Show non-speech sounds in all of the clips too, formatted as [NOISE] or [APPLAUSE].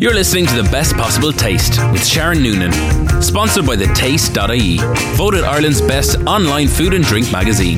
You're listening to the best possible taste with Sharon Noonan, sponsored by the Taste.ie, voted Ireland's best online food and drink magazine.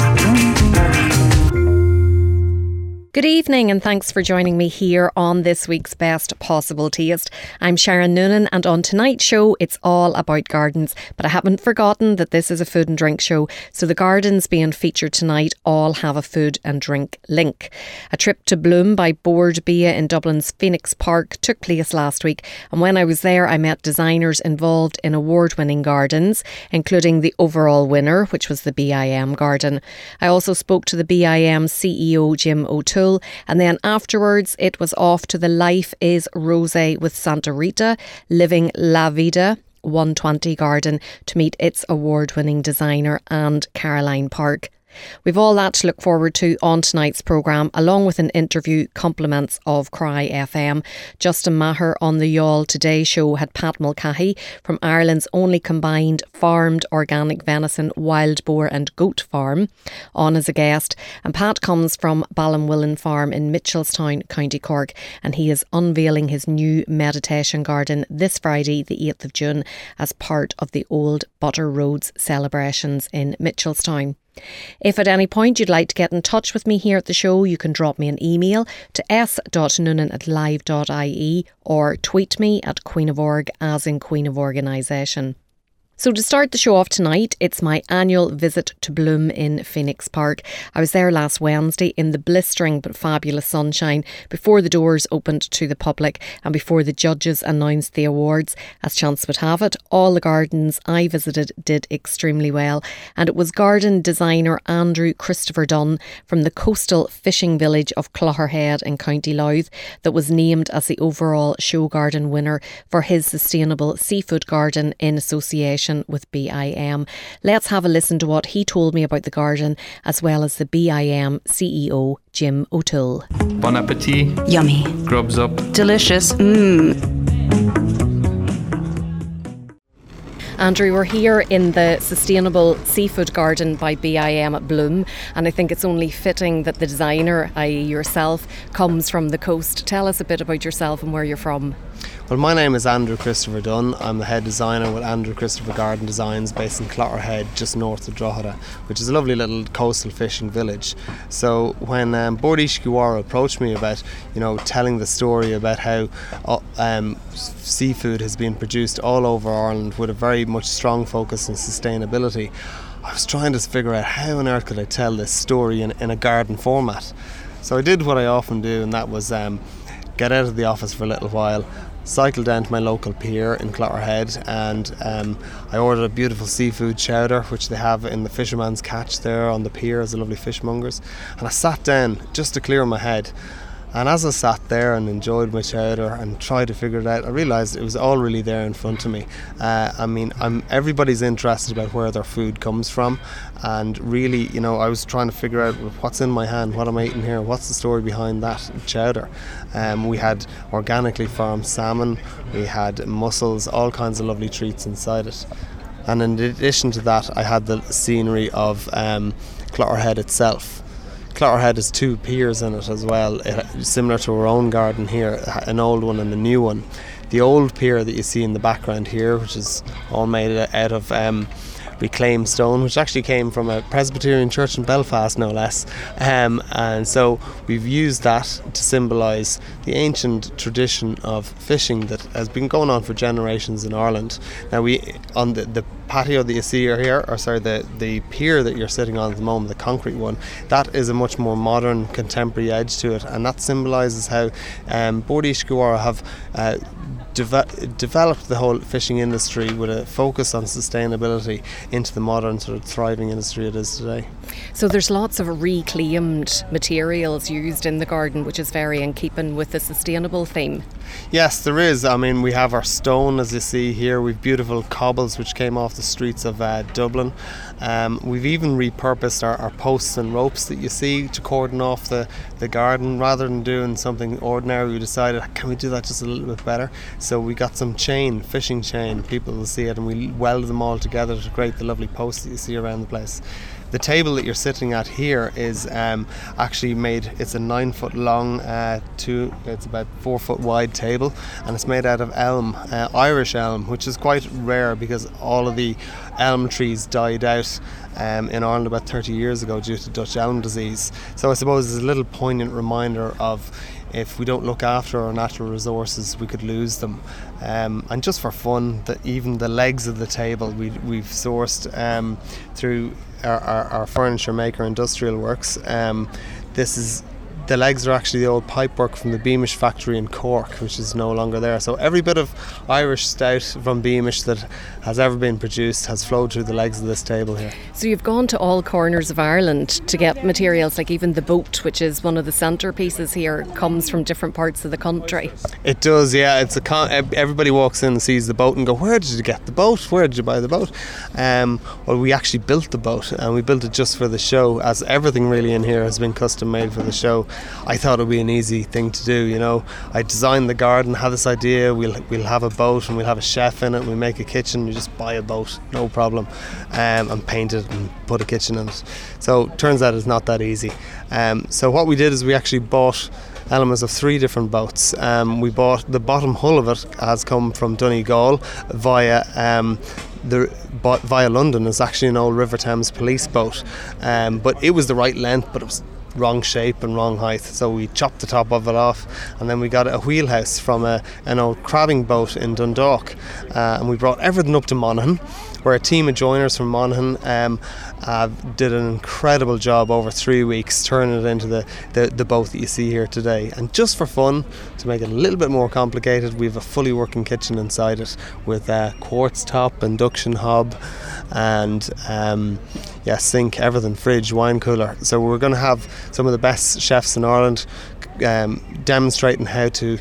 Good evening, and thanks for joining me here on this week's Best Possible Taste. I'm Sharon Noonan, and on tonight's show, it's all about gardens. But I haven't forgotten that this is a food and drink show, so the gardens being featured tonight all have a food and drink link. A trip to Bloom by Bord Bia in Dublin's Phoenix Park took place last week, and when I was there, I met designers involved in award winning gardens, including the overall winner, which was the BIM garden. I also spoke to the BIM CEO, Jim O'Toole and then afterwards, it was off to the Life is Rose with Santa Rita, Living La Vida. 120 Garden to meet its award winning designer and Caroline Park. We've all that to look forward to on tonight's programme, along with an interview compliments of Cry FM. Justin Maher on the Youghal Today show had Pat Mulcahy from Ireland's only combined farmed organic venison, wild boar, and goat farm on as a guest. And Pat comes from Ballinwillin Farm in Mitchelstown, County Cork, and he is unveiling his new meditation garden this Friday, the 8th of June, as part of the Old Butter Roads celebrations in Mitchelstown. If at any point you'd like to get in touch with me here at the show, you can drop me an email to s.noonan at live.ie or tweet me at Queen of Org as in Queen of Organisation. So, to start the show off tonight, it's my annual visit to Bloom in Phoenix Park. I was there last Wednesday in the blistering but fabulous sunshine before the doors opened to the public and before the judges announced the awards. As chance would have it, all the gardens I visited did extremely well, and it was garden designer Andrew Christopher Dunn from the coastal fishing village of Clogherhead in County Louth that was named as the overall show garden winner for his sustainable seafood garden in association with BIM. Let's have a listen to what he told me about the garden as well as the BIM CEO, Jim O'Toole. Bon appetit. Yummy. Grubs up. Delicious. Mmm. Andrew, we're here in the Sustainable Seafood Garden by BIM at Bloom, and I think it's only fitting that the designer, i.e., yourself, comes from the coast. Tell us a bit about yourself and where you're from. Well, my name is Andrew Christopher Dunn. I'm the head designer with Andrew Christopher Garden Designs based in Clogherhead, just north of Drogheda, which is a lovely little coastal fishing village. So when um, Bord Iascaigh approached me about, you know, telling the story about how uh, um, seafood has been produced all over Ireland with a very much strong focus on sustainability, I was trying to figure out how on earth could I tell this story in, in a garden format. So I did what I often do, and that was um, get out of the office for a little while, cycled down to my local pier in Clogherhead and um, I ordered a beautiful seafood chowder which they have in the fisherman's catch there on the pier as a lovely fishmongers. And I sat down just to clear my head and as I sat there and enjoyed my chowder and tried to figure it out, I realised it was all really there in front of me. Uh, I mean, I'm everybody's interested about where their food comes from, and really, you know, I was trying to figure out what's in my hand, what am I eating here, what's the story behind that chowder. Um, we had organically farmed salmon, we had mussels, all kinds of lovely treats inside it. And in addition to that, I had the scenery of um, itself Clogherhead has two piers in it as well, it, similar to our own garden here, an old one and a new one. The old pier that you see in the background here, which is all made out of um, reclaimed stone, which actually came from a Presbyterian church in Belfast, no less. Um, and so we've used that to symbolise the ancient tradition of fishing that has been going on for generations in Ireland. Now, we on the, the patio that you see here, or sorry, the, the pier that you're sitting on at the moment, the concrete one, that is a much more modern, contemporary edge to it, and that symbolises how um, Bord Iascaigh have uh, deve- developed the whole fishing industry with a focus on sustainability into the modern sort of thriving industry it is today. So there's lots of reclaimed materials used in the garden, which is very in keeping with the sustainable theme. Yes, there is. I mean, we have our stone, as you see here. We've beautiful cobbles which came off the streets of uh, Dublin. Um, we've even repurposed our, our, posts and ropes that you see to cordon off the, the garden. Rather than doing something ordinary, we decided, can we do that just a little bit better? So we got some chain, fishing chain. People will see it, and we welded them all together to create the lovely posts that you see around the place. The table that you're sitting at here is um, actually made. It's a nine foot long, uh, two. It's about four foot wide table, and it's made out of elm, uh, Irish elm, which is quite rare because all of the elm trees died out um, in Ireland about 30 years ago due to Dutch elm disease. So I suppose it's a little poignant reminder of if we don't look after our natural resources, we could lose them. Um, and just for fun, that even the legs of the table we, we've sourced um, through our, our, our, furniture maker, Industrial Works. Um, this is the legs are actually the old pipework from the Beamish factory in Cork, which is no longer there. So every bit of Irish stout from Beamish that has ever been produced has flowed through the legs of this table here. So you've gone to all corners of Ireland to get materials, like even the boat, which is one of the centerpieces here, comes from different parts of the country. It does, yeah. It's a con- everybody walks in and sees the boat and go, "Where did you get the boat? Where did you buy the boat?" Um, well, we actually built the boat, and we built it just for the show, as everything really in here has been custom made for the show. I thought it would be an easy thing to do. You know, I designed the garden, had this idea. We'll we'll have a boat and we'll have a chef in it. We make a kitchen. You just buy a boat, no problem, um, and paint it and put a kitchen in it. So turns out it's not that easy. Um, so what we did is we actually bought elements of three different boats. Um, we bought the bottom hull of it has come from Donegal via um, the via London. It's actually an old River Thames police boat, um, but it was the right length, but it was wrong shape and wrong height. So we chopped the top of it off, and then we got a wheelhouse from a, an old crabbing boat in Dundalk, uh, and we brought everything up to Monaghan, where a team of joiners from Monaghan um, uh, did an incredible job over three weeks, turning it into the, the, the boat that you see here today. And just for fun, to make it a little bit more complicated, we have a fully working kitchen inside it with a quartz top, induction hob, and um, yeah, sink, everything, fridge, wine cooler. So we're going to have some of the best chefs in Ireland um, demonstrating how to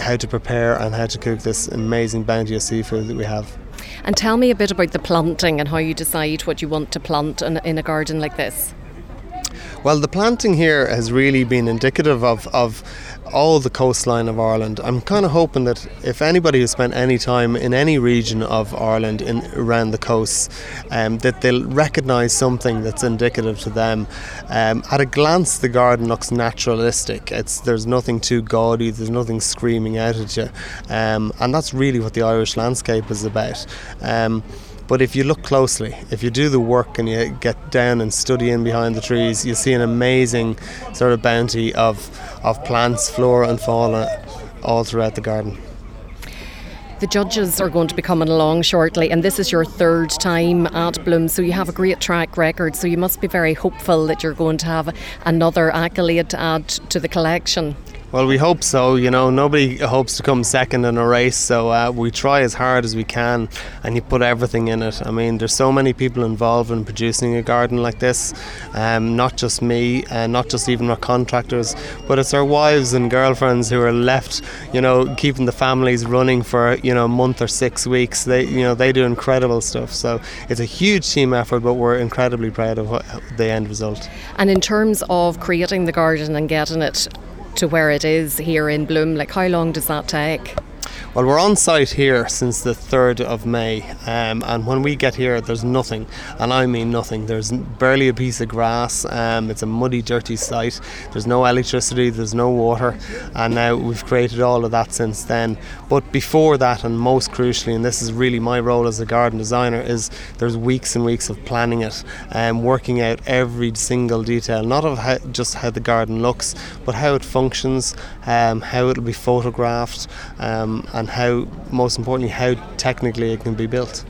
how to prepare and how to cook this amazing bounty of seafood that we have. And tell me a bit about the planting and how you decide what you want to plant in, in a garden like this. Well, the planting here has really been indicative of, of all the coastline of Ireland. I'm kind of hoping that if anybody has spent any time in any region of Ireland in around the coasts, um, that they'll recognise something that's indicative to them. Um, at a glance, the garden looks naturalistic. It's there's nothing too gaudy. There's nothing screaming out at you, um, and that's really what the Irish landscape is about. But if you look closely, if you do the work and you get down and study in behind the trees, you see an amazing sort of bounty of, of plants, flora, and fauna all throughout the garden. The judges are going to be coming along shortly, and this is your third time at Bloom, so you have a great track record. So you must be very hopeful that you're going to have another accolade to add to the collection. Well, we hope so. You know, nobody hopes to come second in a race, so uh, we try as hard as we can, and you put everything in it. I mean, there's so many people involved in producing a garden like this. Um, not just me, and uh, not just even our contractors, but it's our wives and girlfriends who are left, you know, keeping the families running for you know a month or six weeks. They, you know, they do incredible stuff. So it's a huge team effort, but we're incredibly proud of what, the end result. And in terms of creating the garden and getting it to where it is here in Bloom? Like, how long does that take? Well, we're on site here since the 3rd of May, um, and when we get here, there's nothing, and I mean nothing. There's barely a piece of grass, um, it's a muddy, dirty site. There's no electricity, there's no water, and now we've created all of that since then. But before that, and most crucially, and this is really my role as a garden designer, is there's weeks and weeks of planning it and um, working out every single detail, not of how, just how the garden looks, but how it functions, um, how it'll be photographed, um, and and how, most importantly, how technically it can be built.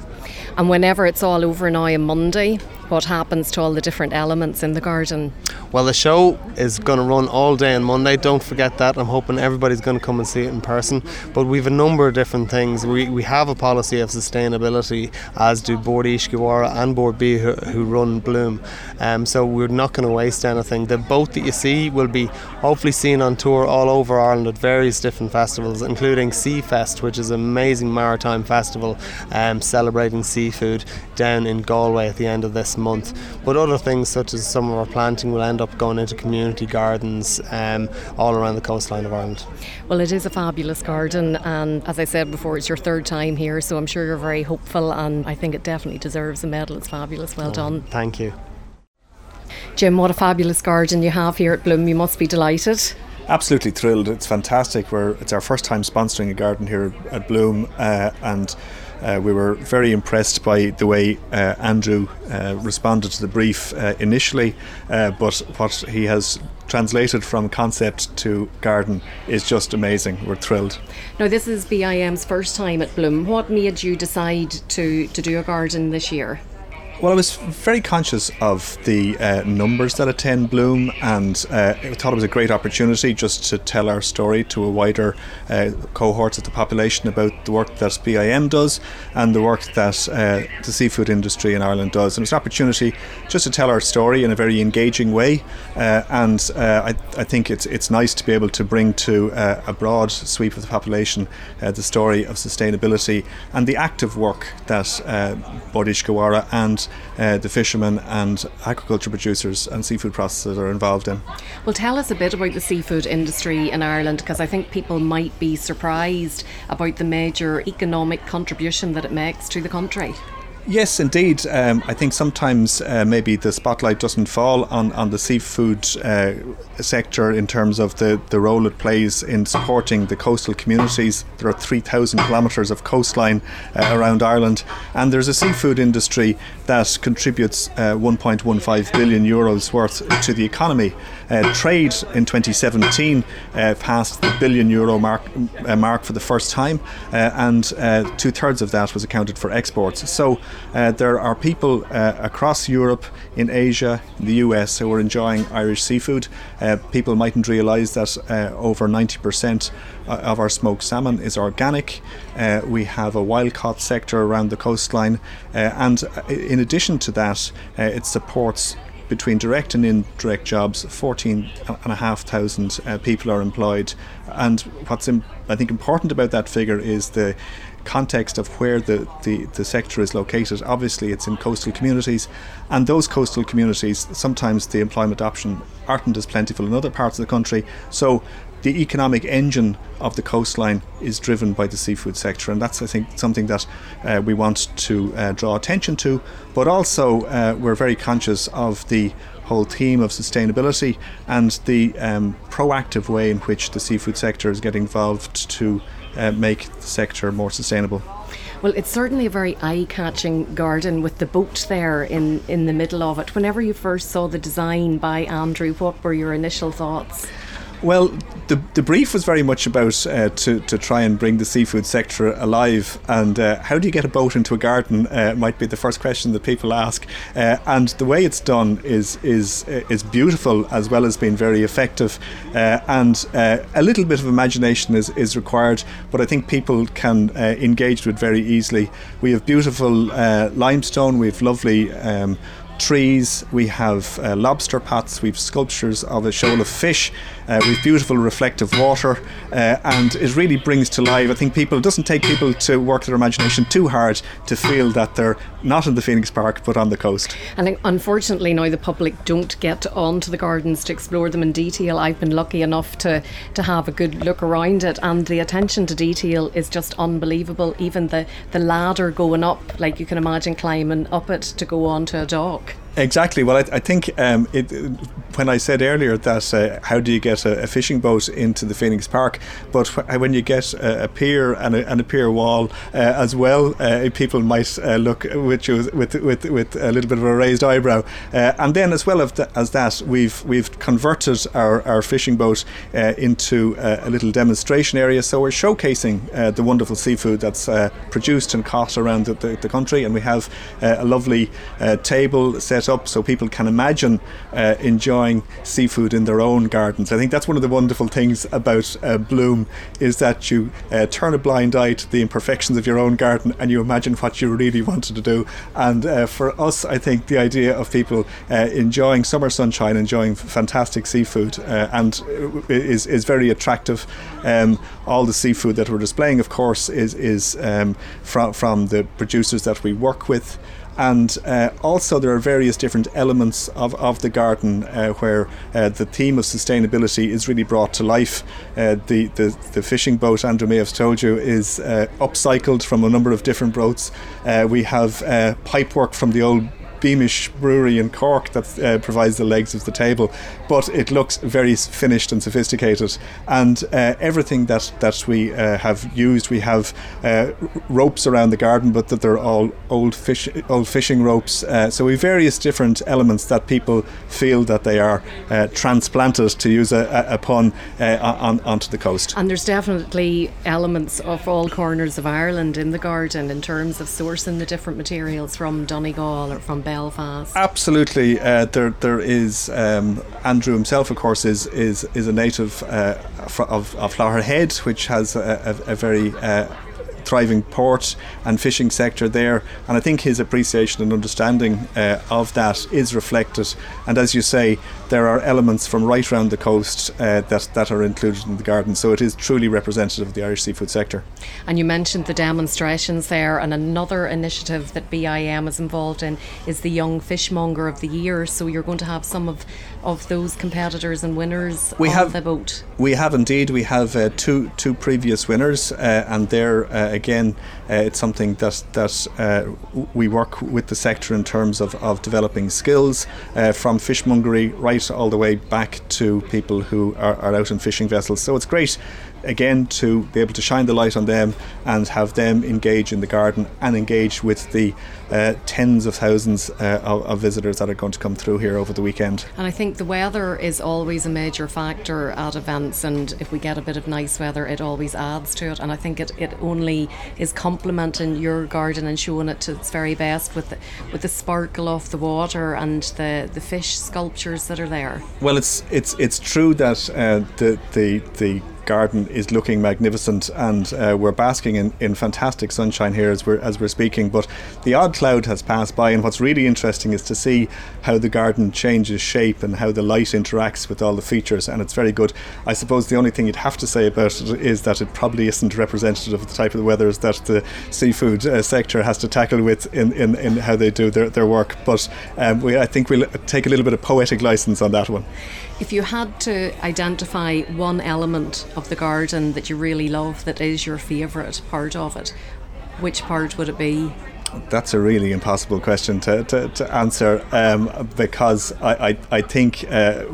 And whenever it's all over now on Monday, what happens to all the different elements in the garden? Well, the show is going to run all day on Monday. Don't forget that. I'm hoping everybody's going to come and see it in person. But we've a number of different things. We, we have a policy of sustainability, as do Bord Iascaigh Mhara and Bord Bia who, who run Bloom. Um, so we're not going to waste anything. The boat that you see will be hopefully seen on tour all over Ireland at various different festivals, including Seafest, which is an amazing maritime festival um, celebrating seafood down in Galway at the end of this month. But other things such as some of our planting will end up going into community gardens um, all around the coastline of Ireland. Well, it is a fabulous garden, and as I said before, it's your third time here, so I'm sure you're very hopeful, and I think it definitely deserves a medal. It's fabulous. Well oh, done. Thank you. Jim, what a fabulous garden you have here at Bloom. You must be delighted. Absolutely thrilled. It's fantastic. We're, it's our first time sponsoring a garden here at Bloom, uh, and uh, we were very impressed by the way uh, Andrew uh, responded to the brief uh, initially, uh, but what he has translated from concept to garden is just amazing. We're thrilled. Now, this is BIM's first time at Bloom. What made you decide to, to do a garden this year? Well, I was very conscious of the uh, numbers that attend Bloom, and uh, I thought it was a great opportunity just to tell our story to a wider uh, cohort of the population about the work that BIM does and the work that uh, the seafood industry in Ireland does. And it's an opportunity just to tell our story in a very engaging way, uh, and uh, I, I, think it's it's nice to be able to bring to a broad sweep of the population the story of sustainability and the active work that uh, Bord Iascaigh Mhara uh, the fishermen and agriculture producers and seafood processors are involved in. Well, tell us a bit about the seafood industry in Ireland because I think people might be surprised about the major economic contribution that it makes to the country. Yes, indeed. Um, I think sometimes uh, maybe the spotlight doesn't fall on, on the seafood uh, sector in terms of the, the role it plays in supporting the coastal communities. There are 3,000 kilometres of coastline uh, around Ireland, and there's a seafood industry that contributes uh, 1.15 billion euros worth to the economy. Uh, trade in 2017 uh, passed the billion euro mark, mark for the first time, and two thirds of that was accounted for exports. So uh, there are people uh, across Europe, in Asia, in the US, who are enjoying Irish seafood. Uh, people mightn't realise that uh, over 90% uh, of our smoked salmon is organic. We have a wild caught sector around the coastline, and in addition to that, it supports between direct and indirect jobs, 14,500 uh, people are employed. And what's Im- I think important about that figure is the context of where the, the, the sector is located. Obviously, it's in coastal communities, and those coastal communities, sometimes the employment option aren't as plentiful in other parts of the country. So the economic engine of the coastline is driven by the seafood sector, and that's, I think, something that uh, we want to uh, draw attention to. But also, uh, we're very conscious of the whole theme of sustainability and the um, proactive way in which the seafood sector is getting involved to uh, make the sector more sustainable. Well, it's certainly a very eye-catching garden with the boat there in, in the middle of it. Whenever you first saw the design by Andrew, what were your initial thoughts? Well, the, the brief was very much about uh, to, to try and bring the seafood sector alive. And uh, how do you get a boat into a garden? Uh, might be the first question that people ask. Uh, and the way it's done is is is beautiful as well as being very effective. Uh, and uh, a little bit of imagination is, is required, but I think people can engage with very easily. We have beautiful limestone. We have lovely. Um, trees, we have uh, lobster pots, we've sculptures of a shoal of fish, uh, we've beautiful reflective water, uh, and it really brings to life. I think people, it doesn't take people to work their imagination too hard to feel that they're not in the Phoenix Park but on the coast. And unfortunately, now the public don't get onto the gardens to explore them in detail. I've been lucky enough to, to have a good look around it, and the attention to detail is just unbelievable. Even the, the ladder going up, like you can imagine climbing up it to go onto a dock book. Exactly. Well, I, I think um, it, when I said earlier that uh, how do you get a, a, fishing boat into the Phoenix Park, but when you get a, a pier and a, and a, pier wall uh, as well, uh, people might uh, look with, you, with with with a little bit of a raised eyebrow. Uh, and then as well as that, we've we've converted our, our fishing boat uh, into a little demonstration area, so we're showcasing the wonderful seafood that's produced and caught around the, the, the country, and we have a lovely table set set up so people can imagine uh, enjoying seafood in their own gardens. I think that's one of the wonderful things about uh, Bloom is that you uh, turn a blind eye to the imperfections of your own garden and you imagine what you really wanted to do. And uh, for us, I think the idea of people uh, enjoying summer sunshine, enjoying fantastic seafood, and is is very attractive. Um, all the seafood that we're displaying, of course, is is um, from from the producers that we work with and uh, also there are various different elements of, of the garden uh, where uh, the theme of sustainability is really brought to life. Uh, the, the, the fishing boat, Andrew may have told you, is uh, upcycled from a number of different boats. Uh, we have pipe work from the old Beamish Brewery in Cork that uh, provides the legs of the table, but it looks very finished and sophisticated. And uh, everything that that we uh, have used, we have uh, ropes around the garden, but that they're all old fish, old fishing ropes. Uh, so we have various different elements that people feel that they are transplanted, to use a, a pun, on, onto the coast. And there's definitely elements of all corners of Ireland in the garden in terms of sourcing the different materials from Donegal or from Belfast. Absolutely, uh, there there is um, Andrew himself, of course, is is is a native uh, of of Clogherhead, which has a, a, a very uh, thriving port and fishing sector there. And I think his appreciation and understanding uh, of that is reflected. And as you say, there are elements from right around the coast uh, that, that are included in the garden. So it is truly representative of the Irish seafood sector. And you mentioned the demonstrations there, and another initiative that BIM is involved in is the Young Fishmonger of the Year. So you're going to have some of, of those competitors and winners we on have, the boat. We have indeed. We have uh, two two previous winners, uh, and they're uh, again, uh, it's something that that uh, we work with the sector in terms of, of developing skills uh, from fishmongery right all the way back to people who are, are out in fishing vessels. So it's great again to be able to shine the light on them and have them engage in the garden and engage with the uh, tens of thousands uh, of, of, visitors that are going to come through here over the weekend. And I think the weather is always a major factor at events, and if we get a bit of nice weather, it always adds to it. And I think it, it only is complementing your garden and showing it to its very best with the, with the sparkle of the water and the, the fish sculptures that are there. Well, it's it's it's true that uh, the the the garden is looking magnificent, and uh, we're basking in, in fantastic sunshine here as we're as we're speaking. But the odd cloud has passed by, and what's really interesting is to see how the garden changes shape and how the light interacts with all the features, and it's very good. I suppose the only thing you'd have to say about it is that it probably isn't representative of the type of the weathers that the seafood uh, sector has to tackle with in, in, in how they do their, their work. But um, we, I think we'll take a little bit of poetic license on that one. If you had to identify one element of the garden that you really love, that is your favourite part of it, which part would it be? That's a really impossible question to, to, to answer um, because I, I, I think uh,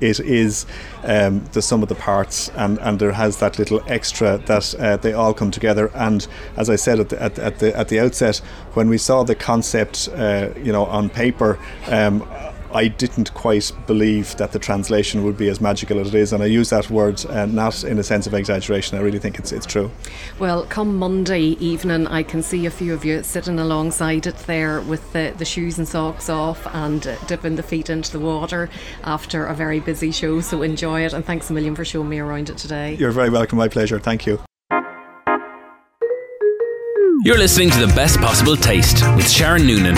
it is um, the sum of the parts and, and there has that little extra that uh, they all come together. And as I said at the, at, at the, at the outset when we saw the concept uh, you know on paper um, I didn't quite believe that the translation would be as magical as it is, and I use that word uh, not in a sense of exaggeration. I really think it's it's true. Well, come Monday evening, I can see a few of you sitting alongside it there with the, the shoes and socks off and uh, dipping the feet into the water after a very busy show. So enjoy it, and thanks a million for showing me around it today. You're very welcome. My pleasure. Thank you. You're listening to the best possible taste with Sharon Noonan,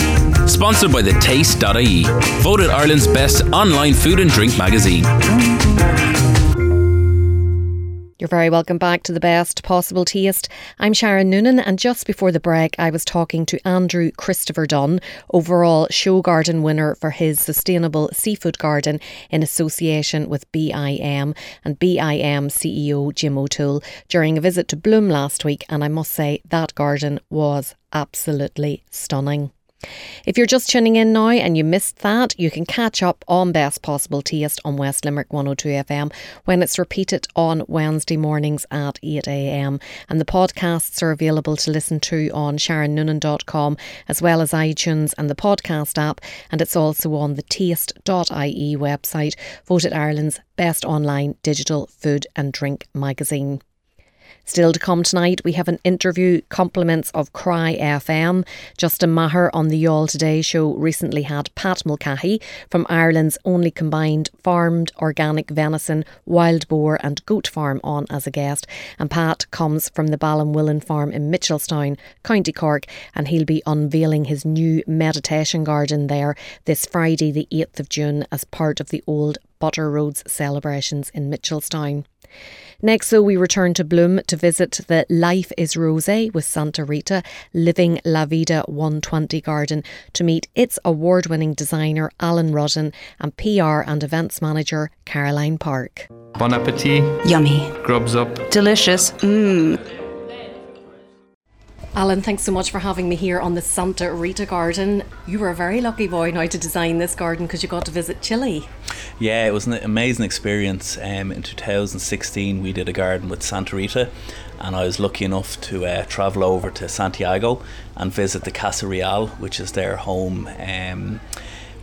sponsored by the Taste.ie, voted Ireland's best online food and drink magazine. You're very welcome back to the best possible taste. I'm Sharon Noonan, and just before the break, I was talking to Andrew Christopher Dunn, overall show garden winner for his sustainable seafood garden in association with BIM and BIM CEO Jim O'Toole during a visit to Bloom last week. And I must say, that garden was absolutely stunning. If you're just tuning in now and you missed that, you can catch up on Best Possible Taste on West Limerick 102 FM when it's repeated on Wednesday mornings at 8am. And the podcasts are available to listen to on sharonnoonan.com as well as iTunes and the podcast app. And it's also on the taste.ie website, voted Ireland's best online digital food and drink magazine. Still to come tonight, we have an interview compliments of Cry FM. Justin Maher on the Youghal Today show recently had Pat Mulcahy from Ireland's only combined farmed organic venison, wild boar, and goat farm on as a guest. And Pat comes from the Ballinwillin farm in Mitchelstown, County Cork, and he'll be unveiling his new meditation garden there this Friday, the 8th of June, as part of the Old Butter Roads celebrations in Mitchelstown. Next, so we return to Bloom to visit the Life is Rose with Santa Rita Living La Vida 120 garden to meet its award winning designer Alan Rudden and PR and events manager Caroline Park. Bon appetit. Yummy. Grubs up. Delicious. Mmm. Alan, thanks so much for having me here on the Santa Rita Garden. You were a very lucky boy now to design this garden because you got to visit Chile. Yeah, it was an amazing experience. Um, in 2016, we did a garden with Santa Rita, and I was lucky enough to uh, travel over to Santiago and visit the Casa Real, which is their home. Um,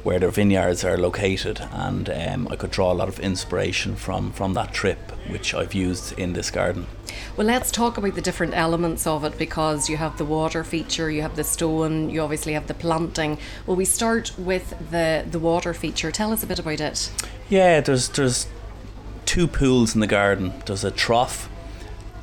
where their vineyards are located, and um, I could draw a lot of inspiration from from that trip, which I've used in this garden. Well, let's talk about the different elements of it because you have the water feature, you have the stone, you obviously have the planting. Well, we start with the the water feature. Tell us a bit about it. Yeah, there's there's two pools in the garden. There's a trough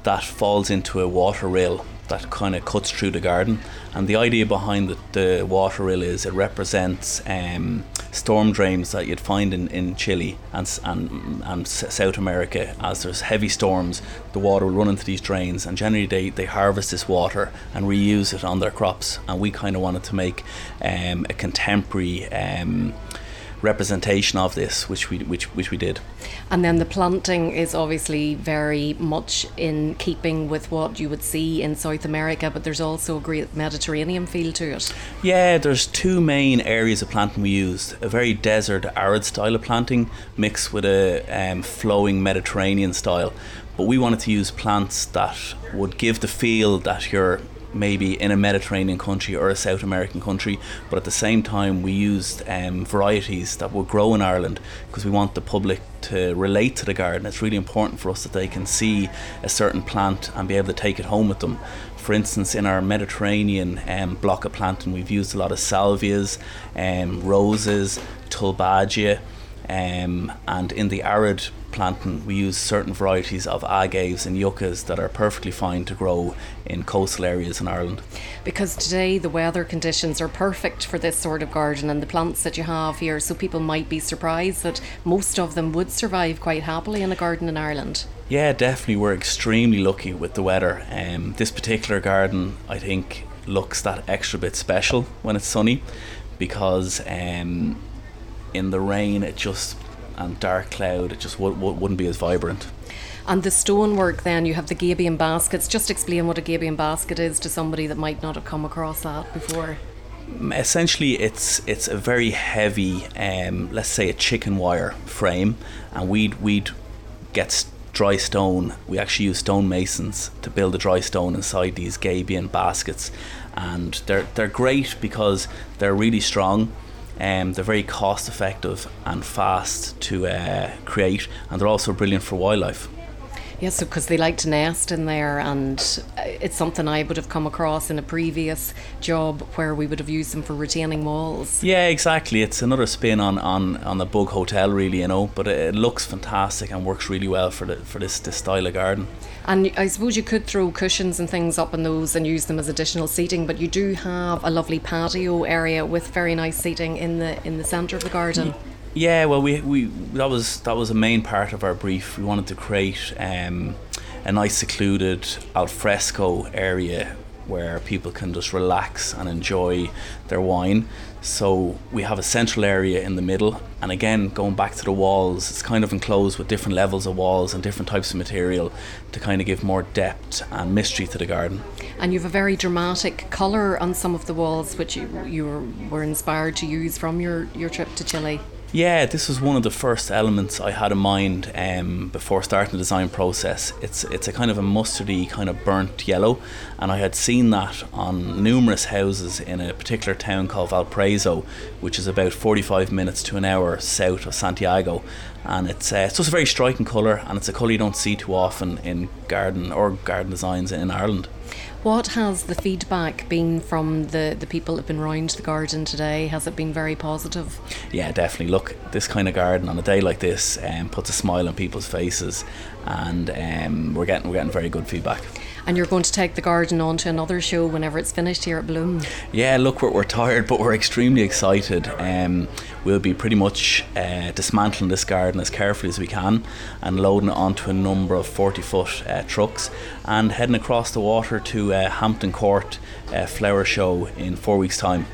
that falls into a water rill that kind of cuts through the garden. And the idea behind the, the water rill is it represents um, storm drains that you'd find in, in Chile and, and, and South America. As there's heavy storms, the water will run into these drains, and generally they, they harvest this water and reuse it on their crops. And we kind of wanted to make um, a contemporary. Um, representation of this, which we which which we did. And then the planting is obviously very much in keeping with what you would see in South America, but there's also a great Mediterranean feel to it. Yeah, there's two main areas of planting we used: a very desert, arid style of planting mixed with a um, flowing Mediterranean style. But we wanted to use plants that would give the feel that you're maybe in a Mediterranean country or a South American country, but at the same time we used um, varieties that would grow in Ireland because we want the public to relate to the garden. It's really important for us that they can see a certain plant and be able to take it home with them. For instance, in our Mediterranean um, block of planting, we've used a lot of salvias, um, roses, tulbaghia, um, and in the arid planting, we use certain varieties of agaves and yuccas that are perfectly fine to grow in coastal areas in Ireland. Because today the weather conditions are perfect for this sort of garden and the plants that you have here, so people might be surprised that most of them would survive quite happily in a garden in Ireland. Yeah, definitely. We're extremely lucky with the weather. Um, this particular garden, I think, looks that extra bit special when it's sunny because um, in the rain it just and dark cloud, it just w- w- wouldn't be as vibrant. And the stonework, then you have the gabion baskets. Just explain what a gabion basket is to somebody that might not have come across that before. Essentially, it's it's a very heavy, um, let's say, a chicken wire frame, and we'd we'd get dry stone. We actually use stonemasons to build the dry stone inside these gabion baskets, and they're they're great because they're really strong um, they're very cost effective and fast to uh, create, and they're also brilliant for wildlife. Yes, because they like to nest in there, and uh, it's something I would have come across in a previous job where we would have used them for retaining walls. Yeah, exactly. It's another spin on on, on the bug hotel, really, you know. But it, looks fantastic and works really well for the for this this style of garden. And I suppose you could throw cushions and things up on those and use them as additional seating, but you do have a lovely patio area with very nice seating in the in the centre of the garden. Yeah. Yeah, well, we, we that was that was a main part of our brief. We wanted to create um, a nice secluded alfresco area where people can just relax and enjoy their wine. So we have a central area in the middle, and again, going back to the walls, it's kind of enclosed with different levels of walls and different types of material to kind of give more depth and mystery to the garden. And you have a very dramatic colour on some of the walls, which you, you were, inspired to use from your, your trip to Chile. Yeah, this was one of the first elements I had in mind um, before starting the design process. It's it's a kind of a mustardy, kind of burnt yellow, and I had seen that on numerous houses in a particular town called Valparaiso, which is about 45 minutes to an hour south of Santiago. And it's, uh, it's just a very striking colour, and it's a colour you don't see too often in garden or garden designs in Ireland. What has the feedback been from the, the people that have been round the garden today? Has it been very positive? Yeah, definitely. Look, this kind of garden on a day like this um, puts a smile on people's faces, and um, we're getting we're getting very good feedback. And you're going to take the garden on to another show whenever it's finished here at Bloom. Yeah, look, we're, we're tired, but we're extremely excited. Um, we'll be pretty much uh, dismantling this garden as carefully as we can and loading it onto a number of 40 foot uh, trucks and heading across the water to uh, Hampton Court uh, Flower Show in four weeks' time.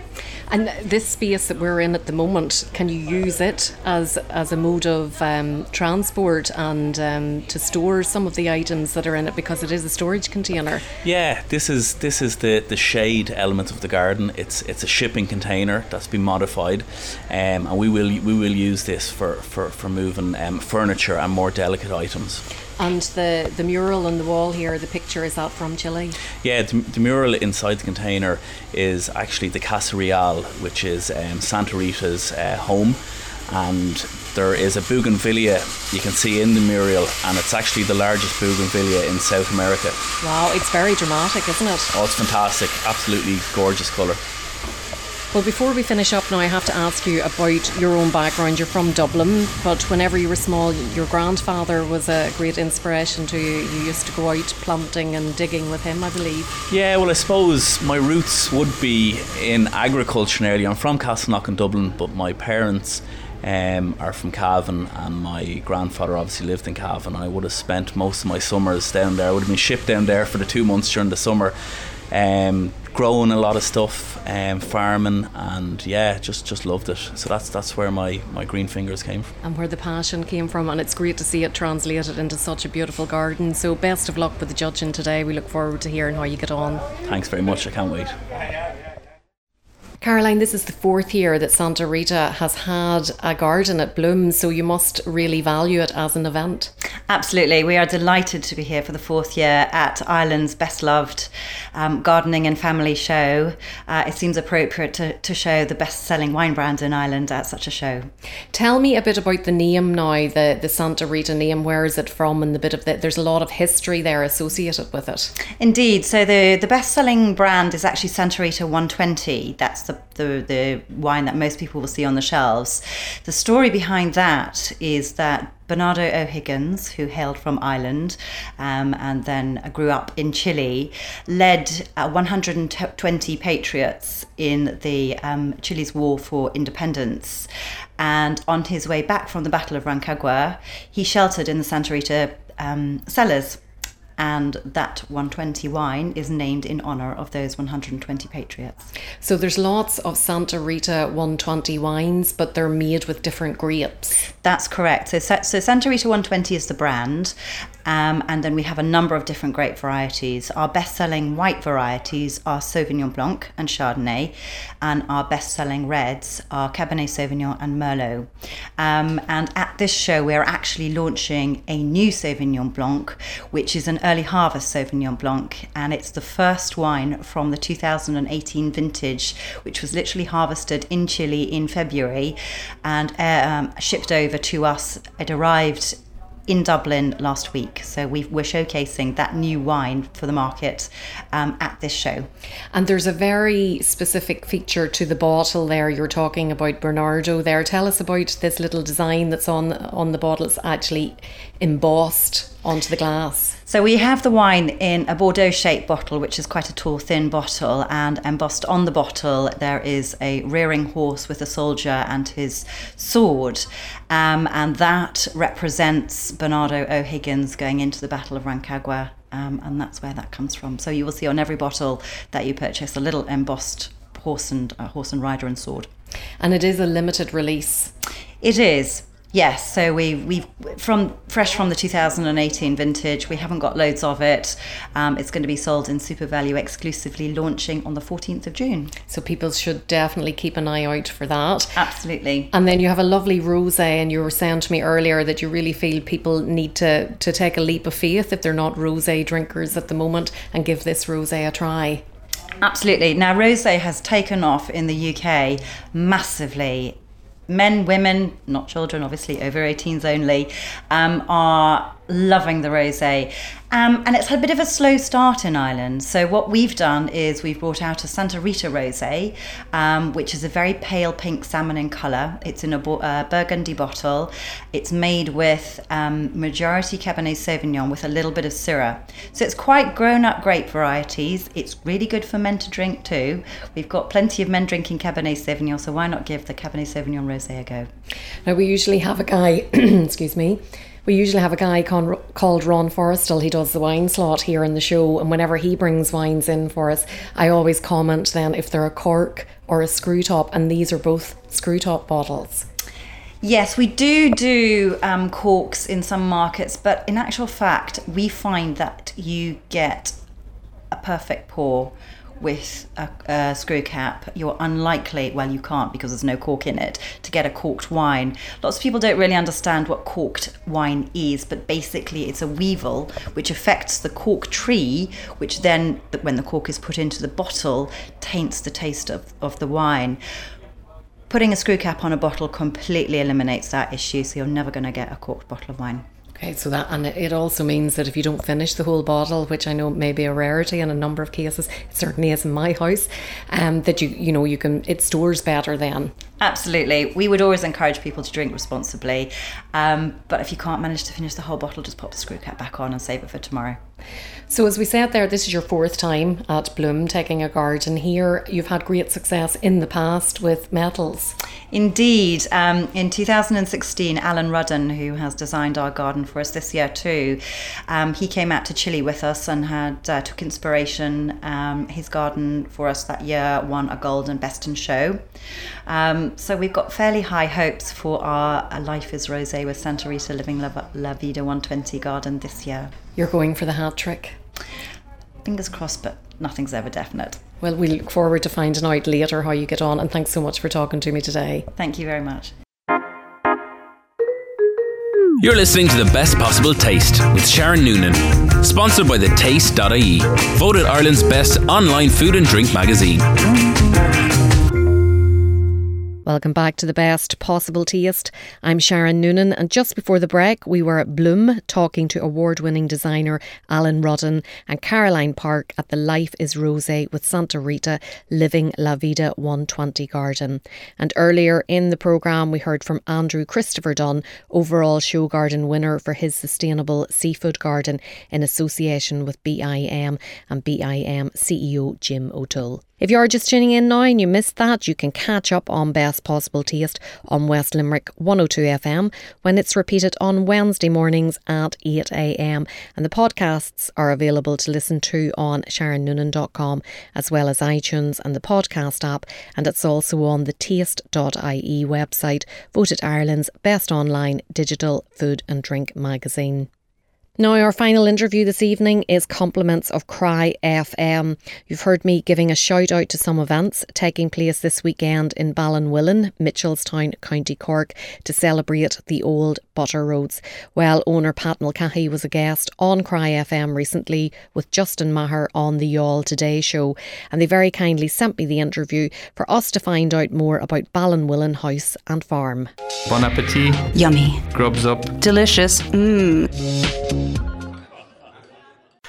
And this space that we're in at the moment, can you use it as as a mode of um, transport and um, to store some of the items that are in it because it is a storage container? Yeah, this is this is the, the shade element of the garden. It's it's a shipping container that's been modified, um, and we will we will use this for for, for moving um, furniture and more delicate items. And the, the mural on the wall here, the picture, is that from Chile? Yeah, the, the mural inside the container is actually the Casa Real, which is um, Santa Rita's uh, home. And there is a bougainvillea you can see in the mural, and it's actually the largest bougainvillea in South America. Wow, it's very dramatic, isn't it? Oh, it's fantastic. Absolutely gorgeous colour. Well, before we finish up now, I have to ask you about your own background. You're from Dublin, but whenever you were small, your grandfather was a great inspiration to you. You used to go out planting and digging with him, I believe. Yeah, well, I suppose my roots would be in agriculture nearly. I'm from Castleknock in Dublin, but my parents um, are from Cavan, and my grandfather obviously lived in Cavan. I would have spent most of my summers down there. I would have been shipped down there for the two months during the summer. Um, growing a lot of stuff, um, farming, and yeah, just just loved it. So that's that's where my my green fingers came from, and where the passion came from. And it's great to see it translated into such a beautiful garden. So best of luck with the judging today. We look forward to hearing how you get on. Thanks very much. I can't wait. Caroline, this is the fourth year that Santa Rita has had a garden at Bloom, so you must really value it as an event. Absolutely. We are delighted to be here for the fourth year at Ireland's best loved um, gardening and family show. Uh, it seems appropriate to, to show the best selling wine brands in Ireland at such a show. Tell me a bit about the name now, the, the Santa Rita name. Where is it from? And the bit of the, there's a lot of history there associated with it. Indeed. So the, the best selling brand is actually Santa Rita 120. That's the the, the, the wine that most people will see on the shelves. The story behind that is that Bernardo O'Higgins, who hailed from Ireland um, and then grew up in Chile, led uh, 120 patriots in the um, Chile's war for independence. And on his way back from the Battle of Rancagua, he sheltered in the Santa Rita um, cellars and that 120 wine is named in honor of those 120 patriots. So there's lots of Santa Rita 120 wines, but they're made with different grapes. That's correct. So, so Santa Rita 120 is the brand, um, and then we have a number of different grape varieties. Our best selling white varieties are Sauvignon Blanc and Chardonnay, and our best selling reds are Cabernet Sauvignon and Merlot. Um, and at this show, we're actually launching a new Sauvignon Blanc, which is an early harvest Sauvignon Blanc, and it's the first wine from the 2018 vintage, which was literally harvested in Chile in February and um, shipped over to us. It arrived in Dublin last week. So we are showcasing that new wine for the market um, at this show. And there's a very specific feature to the bottle there. You're talking about Bernardo there. Tell us about this little design that's on on the bottle. It's actually embossed onto the glass. So we have the wine in a Bordeaux shaped bottle, which is quite a tall, thin bottle, and embossed on the bottle there is a rearing horse with a soldier and his sword, um, and that represents Bernardo O'Higgins going into the Battle of Rancagua, um, and that's where that comes from. So you will see on every bottle that you purchase a little embossed horse and uh, horse and rider and sword. And it is a limited release. It is. Yes, so we we from fresh from the 2018 vintage. We haven't got loads of it. Um, it's going to be sold in SuperValu exclusively, launching on the 14th of June. So people should definitely keep an eye out for that. Absolutely. And then you have a lovely rosé, and you were saying to me earlier that you really feel people need to to take a leap of faith if they're not rosé drinkers at the moment and give this rosé a try. Absolutely. Now, rosé has taken off in the UK massively men, women, not children, obviously over 18s only, um, are loving the rosé. Um, and it's had a bit of a slow start in Ireland. So what we've done is we've brought out a Santa Rita rosé, um, which is a very pale pink salmon in colour. It's in a uh, burgundy bottle. It's made with um, majority Cabernet Sauvignon with a little bit of Syrah. So it's quite grown-up grape varieties. It's really good for men to drink too. We've got plenty of men drinking Cabernet Sauvignon, so why not give the Cabernet Sauvignon rosé a go? Now we usually have a guy, [CLEARS THROAT] excuse me We usually have a guy con- called Ron Forrestal. He does the wine slot here in the show, and whenever he brings wines in for us, I always comment then if they're a cork or a screw top, and these are both screw top bottles. Yes, we do do um, corks in some markets, but in actual fact, we find that you get a perfect pour with a, a, screw cap, you're unlikely, well, you can't because there's no cork in it, to get a corked wine. Lots of people don't really understand what corked wine is, but basically it's a weevil which affects the cork tree, which then, when the cork is put into the bottle, taints the taste of, of the wine. Putting a screw cap on a bottle completely eliminates that issue, so you're never going to get a corked bottle of wine. Okay, so that and it also means that if you don't finish the whole bottle, which I know may be a rarity in a number of cases, it certainly is in my house, um, that you you know you can it stores better then. Absolutely, we would always encourage people to drink responsibly, um, but if you can't manage to finish the whole bottle, just pop the screw cap back on and save it for tomorrow. So, as we said there, this is your fourth time at Bloom taking a garden here. You've had great success in the past with metals. Indeed. Um, in 2016, Alan Rudden, who has designed our garden for us this year too, um, he came out to Chile with us and had uh, took inspiration. Um, his garden for us that year won a gold and best in show. Um, so we've got fairly high hopes for our Life is Rosé with Santa Rita Living La, La Vida 120 garden this year. You're going for the hat trick? Fingers crossed, but nothing's ever definite. Well, we look forward to finding out later how you get on, and thanks so much for talking to me today. Thank you very much. You're listening to the best possible taste with Sharon Noonan, sponsored by the Taste.ie, voted Ireland's best online food and drink magazine. Welcome back to the best possible taste. I'm Sharon Noonan, and just before the break, we were at Bloom talking to award winning designer Alan Rudden and Caroline Park at the Life is Rose with Santa Rita Living La Vida 120 garden. And earlier in the programme, we heard from Andrew Christopher Dunn, overall show garden winner for his sustainable seafood garden in association with BIM and BIM CEO Jim O'Toole. If you are just tuning in now and you missed that, you can catch up on Best Possible Taste on West Limerick 102 FM when it's repeated on Wednesday mornings at 8am. And the podcasts are available to listen to on sharonnoonan.com as well as iTunes and the podcast app. And it's also on the taste.ie website, voted Ireland's best online digital food and drink magazine. Now, our final interview this evening is compliments of Cry FM. You've heard me giving a shout out to some events taking place this weekend in Ballinwillin, Mitchelstown, County Cork, to celebrate the old butter roads. Well, owner Pat Mulcahy was a guest on Cry FM recently with Justin Maher on the Youghal Today show, and they very kindly sent me the interview for us to find out more about Ballinwillin House and Farm. Bon appetit. Yummy. Grubs up. Delicious. Mmm.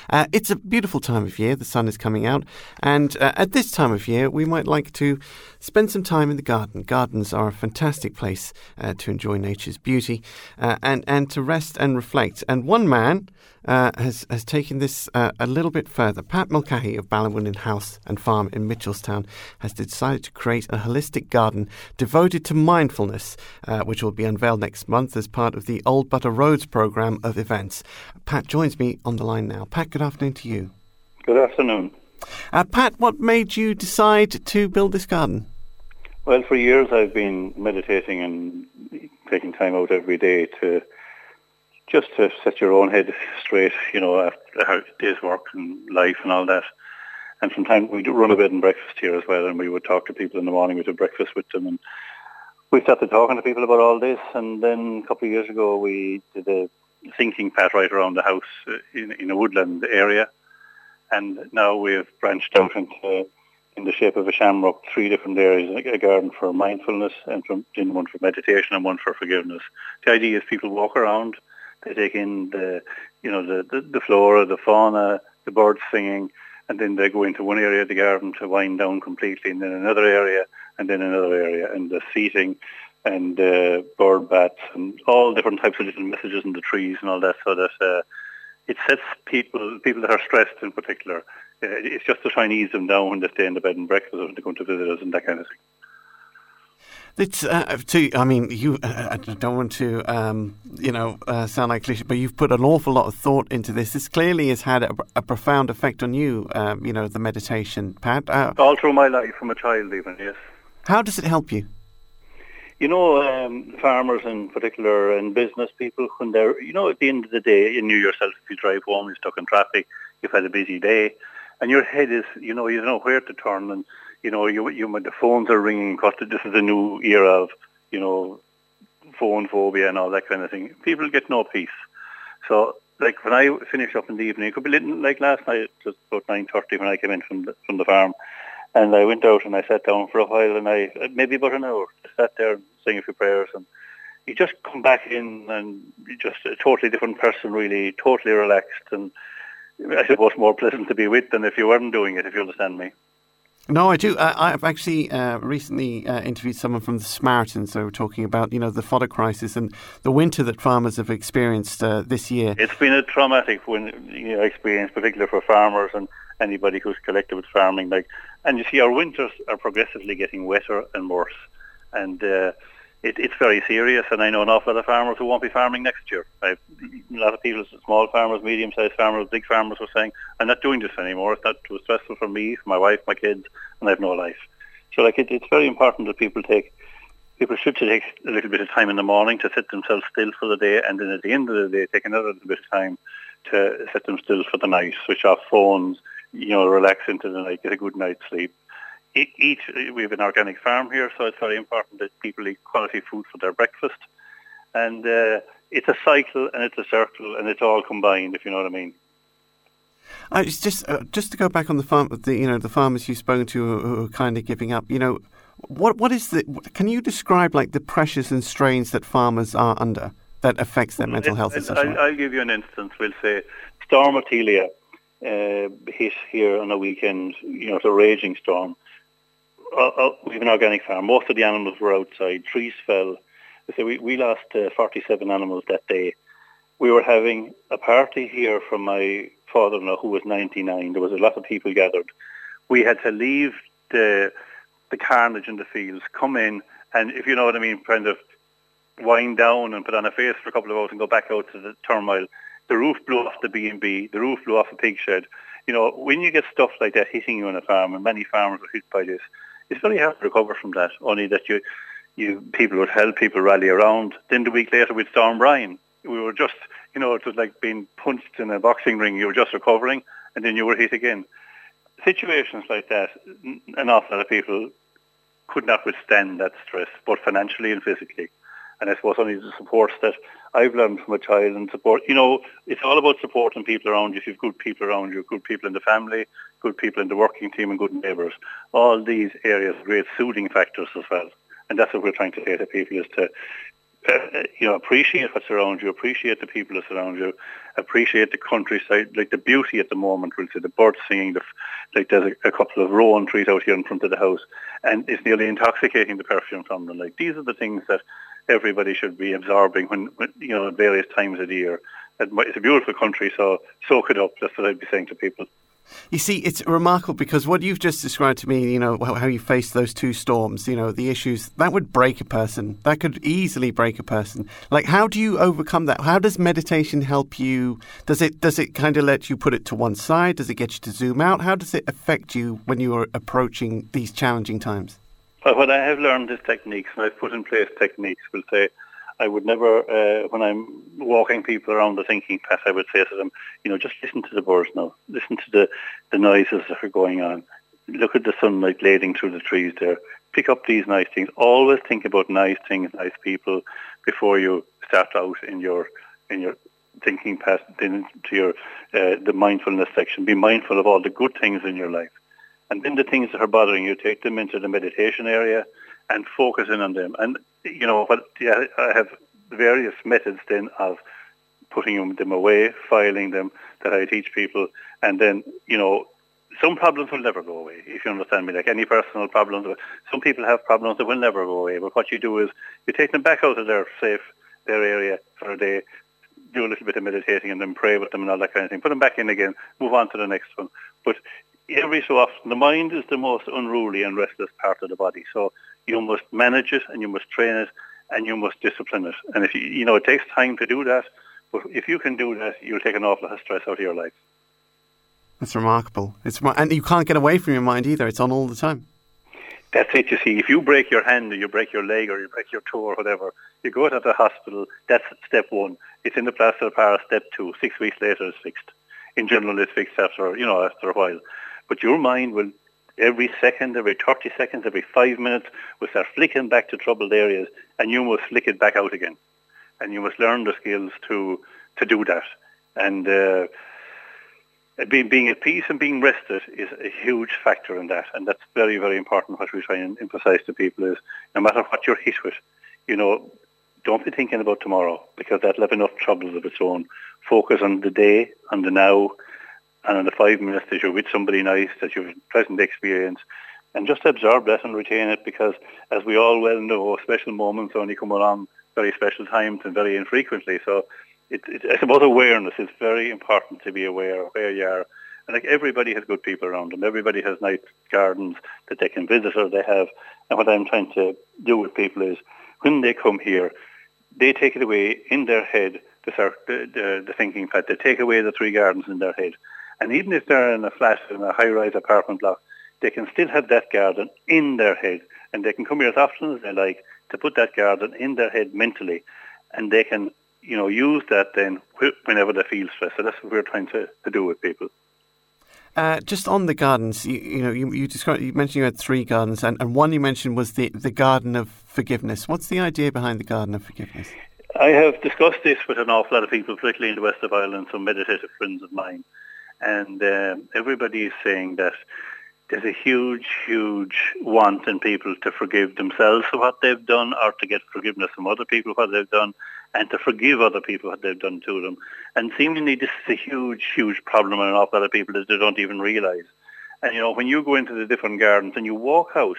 Uh, it's a beautiful time of year. The sun is coming out. And uh, at this time of year, we might like to spend some time in the garden. Gardens are a fantastic place uh, to enjoy nature's beauty uh, and, and to rest and reflect. And one man uh, has, has taken this uh, a little bit further. Pat Mulcahy of Ballinwillin House and Farm in Mitchelstown has decided to create a holistic garden devoted to mindfulness, uh, which will be unveiled next month as part of the Old Butter Roads programme of events. Pat joins me on the line now. Pat, good afternoon to you. Good afternoon. Uh, Pat, what made you decide to build this garden? Well, for years I've been meditating and taking time out every day to just to set your own head straight, you know, after day's work and life and all that. And sometimes we do run a bed and breakfast here as well, and we would talk to people in the morning. We'd have breakfast with them, and we started talking to people about all this. And then a couple of years ago, we did a thinking pad right around the house uh, in, in a woodland area, and now we've branched out into in the shape of a shamrock, three different areas, a garden for mindfulness and from, one for meditation and one for forgiveness. The idea is people walk around they take in the, you know, the, the, the flora, the fauna, the birds singing, and then they go into one area of the garden to wind down completely, and then another area, and then another area, and the seating, and uh, bird bats, and all different types of little messages in the trees and all that, so that uh, it sets people, people that are stressed in particular, it's just to try and ease them down when they stay in the bed and breakfast or when they come to visit us and that kind of thing. It's, uh, to, I mean, you. Uh, I don't want to, um, you know, uh, sound like cliche, but you've put an awful lot of thought into this. This clearly has had a, a profound effect on you. Um, you know, the meditation, Pat. Uh, All through my life, from a child, even yes. How does it help you? You know, um, farmers in particular and business people, when they're, you know, at the end of the day, you knew yourself if you drive home, you're stuck in traffic, you've had a busy day, and your head is, you know, you don't know where to turn, and you know, you, you, the phones are ringing because this is a new era of, you know, phone phobia and all that kind of thing. People get no peace. So, like when I finish up in the evening, it could be like last night, just about nine thirty when I came in from the, from the farm, and I went out and I sat down for a while, and I maybe about an hour, sat there and sang a few prayers, and you just come back in and you're just a totally different person, really, totally relaxed, and I suppose more pleasant to be with than if you weren't doing it, if you understand me. No, I do. Uh, I've actually uh, recently uh, interviewed someone from the Samaritans. They were talking about, you know, the fodder crisis and the winter that farmers have experienced uh, this year. It's been a traumatic win, you know, experience, particularly for farmers and anybody who's connected with farming. Like, and you see, our winters are progressively getting wetter and worse, and uh, it, it's very serious, and I know an awful lot of farmers who won't be farming next year. I've, a lot of people, small farmers, medium-sized farmers, big farmers, were saying, "I'm not doing this anymore. It's not too stressful for me, for my wife, my kids, and I have no life." So, like, it, it's very important that people take people should take a little bit of time in the morning to sit themselves still for the day, and then at the end of the day, take another little bit of time to sit them still for the night, switch off phones, you know, relax into the night, get a good night's sleep eat, we have an organic farm here, so it's very important that people eat quality food for their breakfast. And uh, it's a cycle and it's a circle and it's all combined, if you know what I mean. Uh, it's just uh, just to go back on the farm, the you know the farmers you've spoken to who, who are kind of giving up. You know, what what is the? Can you describe like the pressures and strains that farmers are under that affects their mental health? It, I'll, I'll, give you an instance. We'll say Storm Ophelia uh, hit here on a weekend. You know, it's a raging storm uh, uh, we have an organic farm. Most of the animals were outside. Trees fell. So we, we lost uh, 47 animals that day. We were having a party here from my father-in-law who was 99. There was a lot of people gathered. We had to leave the the carnage in the fields, come in, and if you know what I mean, kind of wind down and put on a face for a couple of hours and go back out to the turmoil. The roof blew off the B&B. The roof blew off a pig shed. You know, when you get stuff like that hitting you on a farm, and many farmers are hit by this, it's very hard to recover from that. Only that you, you people would help, people rally around. Then the week later with Storm Brian, we were just, you know, it was like being punched in a boxing ring. You were just recovering, and then you were hit again. Situations like that, an awful lot of people could not withstand that stress, both financially and physically. And I suppose only the supports that I've learned from a child and support, you know, it's all about supporting people around you. If you've good people around you, good people in the family, good people in the working team and good neighbours, all these areas are great soothing factors as well. And that's what we're trying to say to people is to, uh, you know, appreciate what's around you, appreciate the people that's around you, appreciate the countryside, like the beauty at the moment. We'll see the birds singing, the, like there's a, a couple of rowan trees out here in front of the house, and it's nearly intoxicating the perfume from them. Like these are the things that everybody should be absorbing when, when you know at various times of the year. It's a beautiful country, so soak it up. That's what I'd be saying to people. You see, it's remarkable because what you've just described to me, you know, how you faced those two storms, you know, the issues, that would break a person. That could easily break a person. Like, how do you overcome that? How does meditation help you? Does it, does it kind of let you put it to one side? Does it get you to zoom out? How does it affect you when you are approaching these challenging times? Well, what I have learned is techniques, and I've put in place techniques. We'll say I would never, uh, when I'm walking people around the thinking path, I would say to them, you know, just listen to the birds now. Listen to the, the noises that are going on. Look at the sunlight lading through the trees there. Pick up these nice things. Always think about nice things, nice people before you start out in your in your thinking path into your uh, the mindfulness section. Be mindful of all the good things in your life. And then the things that are bothering you, take them into the meditation area and focus in on them. And, you know, what, yeah, I have various methods then of putting them away, filing them that I teach people. And then, you know, some problems will never go away, if you understand me, like any personal problems. Some people have problems that will never go away. But what you do is you take them back out of their safe, their area for a day, do a little bit of meditating and then pray with them and all that kind of thing. Put them back in again, move on to the next one. But every so often, the mind is the most unruly and restless part of the body. So You must manage it and you must train it and you must discipline it. And if you, you know, it takes time to do that, but if you can do that, you'll take an awful lot of stress out of your life. That's remarkable. It's and you can't get away from your mind either. It's on all the time. That's it. You see, if you break your hand or you break your leg or you break your toe or whatever, you go to the hospital. That's step one. It's in the plaster of Paris. Step two. Six weeks later, it's fixed. In general, it's fixed after you know after a while. But your mind will every second, every 30 seconds, every five minutes will start flicking back to troubled areas, and you must flick it back out again. And you must learn the skills to to do that. And uh, being, being at peace and being rested is a huge factor in that. And that's very, very important. What we try and emphasize to people is no matter what you're hit with, you know, don't be thinking about tomorrow because that'll have enough troubles of its own. Focus on the day, on the now, and in the five minutes that you're with somebody nice, that you've present experience, and just absorb that and retain it because, as we all well know, special moments only come along very special times and very infrequently. So it, it, it's about awareness. It's very important to be aware of where you are. And like everybody has good people around them. Everybody has nice gardens that they can visit or they have. And what I'm trying to do with people is when they come here, they take it away in their head, the, the, the, thinking pad. They take away the three gardens in their head. And even if they're in a flat, in a high-rise apartment block, they can still have that garden in their head. And they can come here as often as they like to put that garden in their head mentally. And they can you know, use that then whenever they feel stressed. So that's what we're trying to, to do with people. Uh, just on the gardens, you, you know, you, you, described, you mentioned you had three gardens, and, and one you mentioned was the, the Garden of Forgiveness. What's the idea behind the Garden of Forgiveness? I have discussed this with an awful lot of people, particularly in the west of Ireland, some meditative friends of mine, and um, everybody is saying that there's a huge, huge want in people to forgive themselves for what they've done or to get forgiveness from other people for what they've done and to forgive other people what they've done to them. And seemingly this is a huge, huge problem in an awful lot of other people that they don't even realise. And you know, when you go into the different gardens and you walk out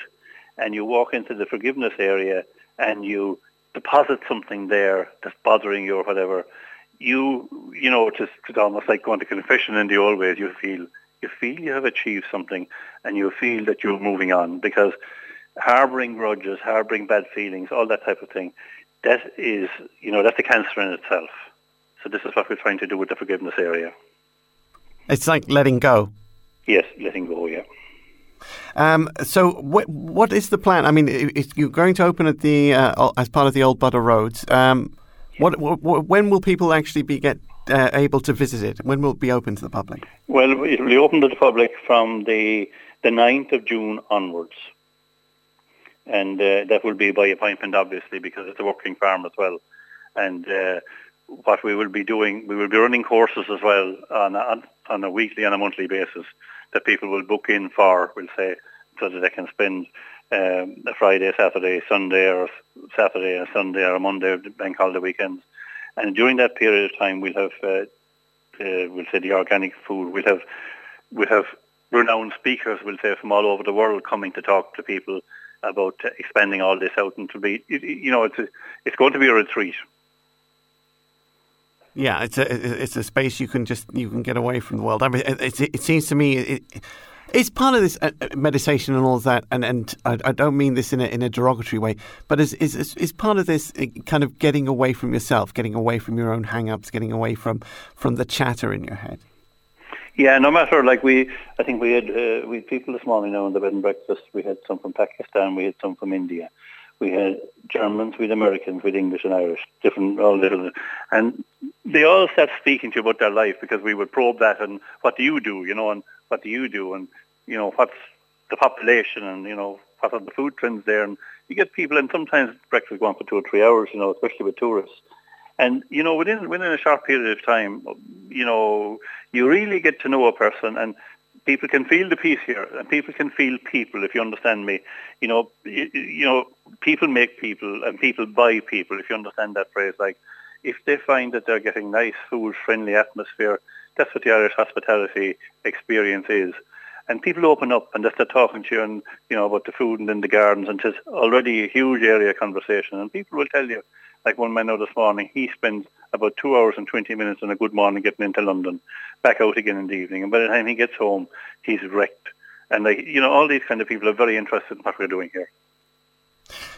and you walk into the forgiveness area and you deposit something there that's bothering you or whatever, you, you know, it's, it's almost like going to confession in the old ways. You feel, you feel you have achieved something and you feel that you're moving on because harboring grudges, harboring bad feelings, all that type of thing, that is, you know, that's a cancer in itself. So this is what we're trying to do with the forgiveness area. It's like letting go. Yes, letting go. Yeah. Um, so what what is the plan? I mean, you're going to open at the uh, as part of the Old Butter Roads. Um, what, what, when will people actually be get uh, able to visit it? When will it be open to the public? Well, it will be open to the public from the the 9th of June onwards and uh, that will be by appointment, obviously, because it's a working farm as well. And uh, what we will be doing, we will be running courses as well on a, on a weekly and a monthly basis that people will book in for, we'll say, so that they can spend um, a Friday, Saturday, Sunday, or Saturday and Sunday, or a Monday, bank holiday weekends. And during that period of time, we'll have, uh, uh, we'll say, the organic food. We'll have, we'll have renowned speakers, we'll say, from all over the world coming to talk to people about expanding all this out and to be, you know, it's a, it's going to be a retreat. Yeah, it's a it's a space you can just you can get away from the world. I mean, it, it seems to me it, it's part of this uh, uh, meditation and all of that. And and I, I, don't mean this in a in a derogatory way, but it's, is is part of this uh, kind of getting away from yourself, getting away from your own hang-ups, getting away from from the chatter in your head. Yeah, no matter like we, I think we had uh, we had people this morning now in the bed and breakfast. We had some from Pakistan, we had some from India, we had Germans, we had Americans, we had English and Irish, different all little, and they all start speaking to you about their life because we would probe that and what do you do, you know, and what do you do, and you know what's the population, and you know what are the food trends there, and you get people, and sometimes breakfast go on for two or three hours, you know, especially with tourists. And you know, within within a short period of time, you know, you really get to know a person, and people can feel the peace here, and people can feel people. If you understand me, you know, you, you know, people make people, and people buy people. If you understand that phrase, like if they find that they're getting nice food, friendly atmosphere, that's what the Irish hospitality experience is. And people open up and they start talking to you and, you know, about the food and in the gardens and it's already a huge area of conversation and people will tell you, like one man now this morning, he spends about two hours and 20 minutes on a good morning getting into London, back out again in the evening. And by the time he gets home, he's wrecked. And like, you know, all these kind of people are very interested in what we're doing here.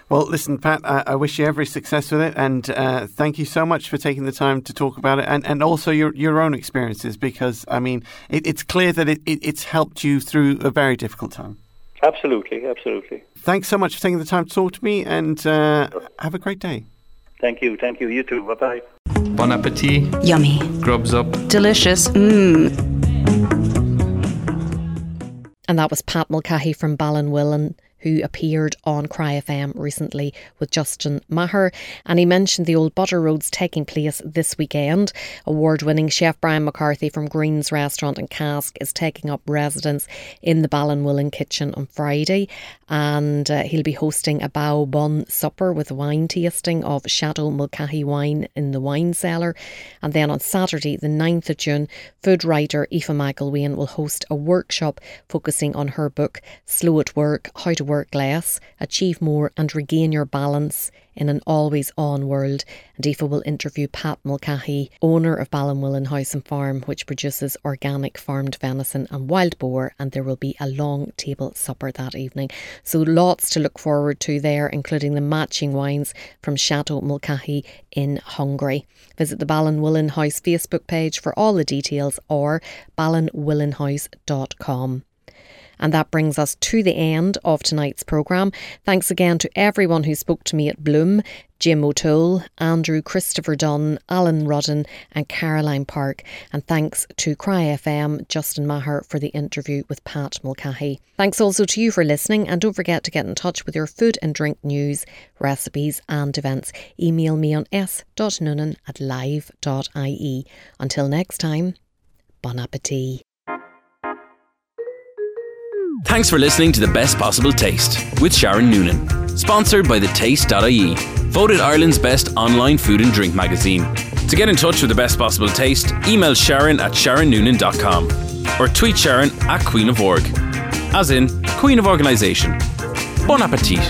Well, listen, Pat, I, I wish you every success with it, and uh, thank you so much for taking the time to talk about it, and, and also your, your own experiences, because I mean, it, it's clear that it, it, it's helped you through a very difficult time. Absolutely, absolutely. Thanks so much for taking the time to talk to me, and uh, have a great day. Thank you, thank you. You too. Bye bye. Bon appetit. Yummy. Grubs up. Delicious. Mmm. And that was Pat Mulcahy from Ballinwillin who appeared on Cry FM recently with Justin Maher. And he mentioned the old Butter Roads taking place this weekend. Award winning chef Brian McCarthy from Greene's Restaurant and Cask is taking up residence in the Ballinwillin kitchen on Friday. And uh, he'll be hosting a bao bun supper with wine tasting of Chateau Mulcahy wine in the wine cellar. And then on Saturday, the 9th of June, food writer Aoife McElwain will host a workshop focusing on her book, Slow at Work How to Work Less, Achieve More, and Regain Your Balance in an always on world. And Aoife will interview Pat Mulcahy, owner of Ballinwillin House and Farm, which produces organic farmed venison and wild boar. And there will be a long table supper that evening. So lots to look forward to there, including the matching wines from Chateau Mulcahy in Hungary. Visit the Ballinwillin House Facebook page for all the details or ballinwillinhouse.com. And that brings us to the end of tonight's programme. Thanks again to everyone who spoke to me at Bloom Jim O'Toole, Andrew Christopher Dunn, Alan Rudden, and Caroline Park. And thanks to Cry FM, Justin Maher, for the interview with Pat Mulcahy. Thanks also to you for listening, and don't forget to get in touch with your food and drink news, recipes, and events. Email me on s.noonan at live.ie. Until next time, bon appetit. Thanks for listening to The Best Possible Taste with Sharon Noonan. Sponsored by thetaste.ie, voted Ireland's best online food and drink magazine. To get in touch with The Best Possible Taste, email Sharon at sharonnoonan.com or tweet Sharon at Queen of Org, as in Queen of Organisation. Bon appetit.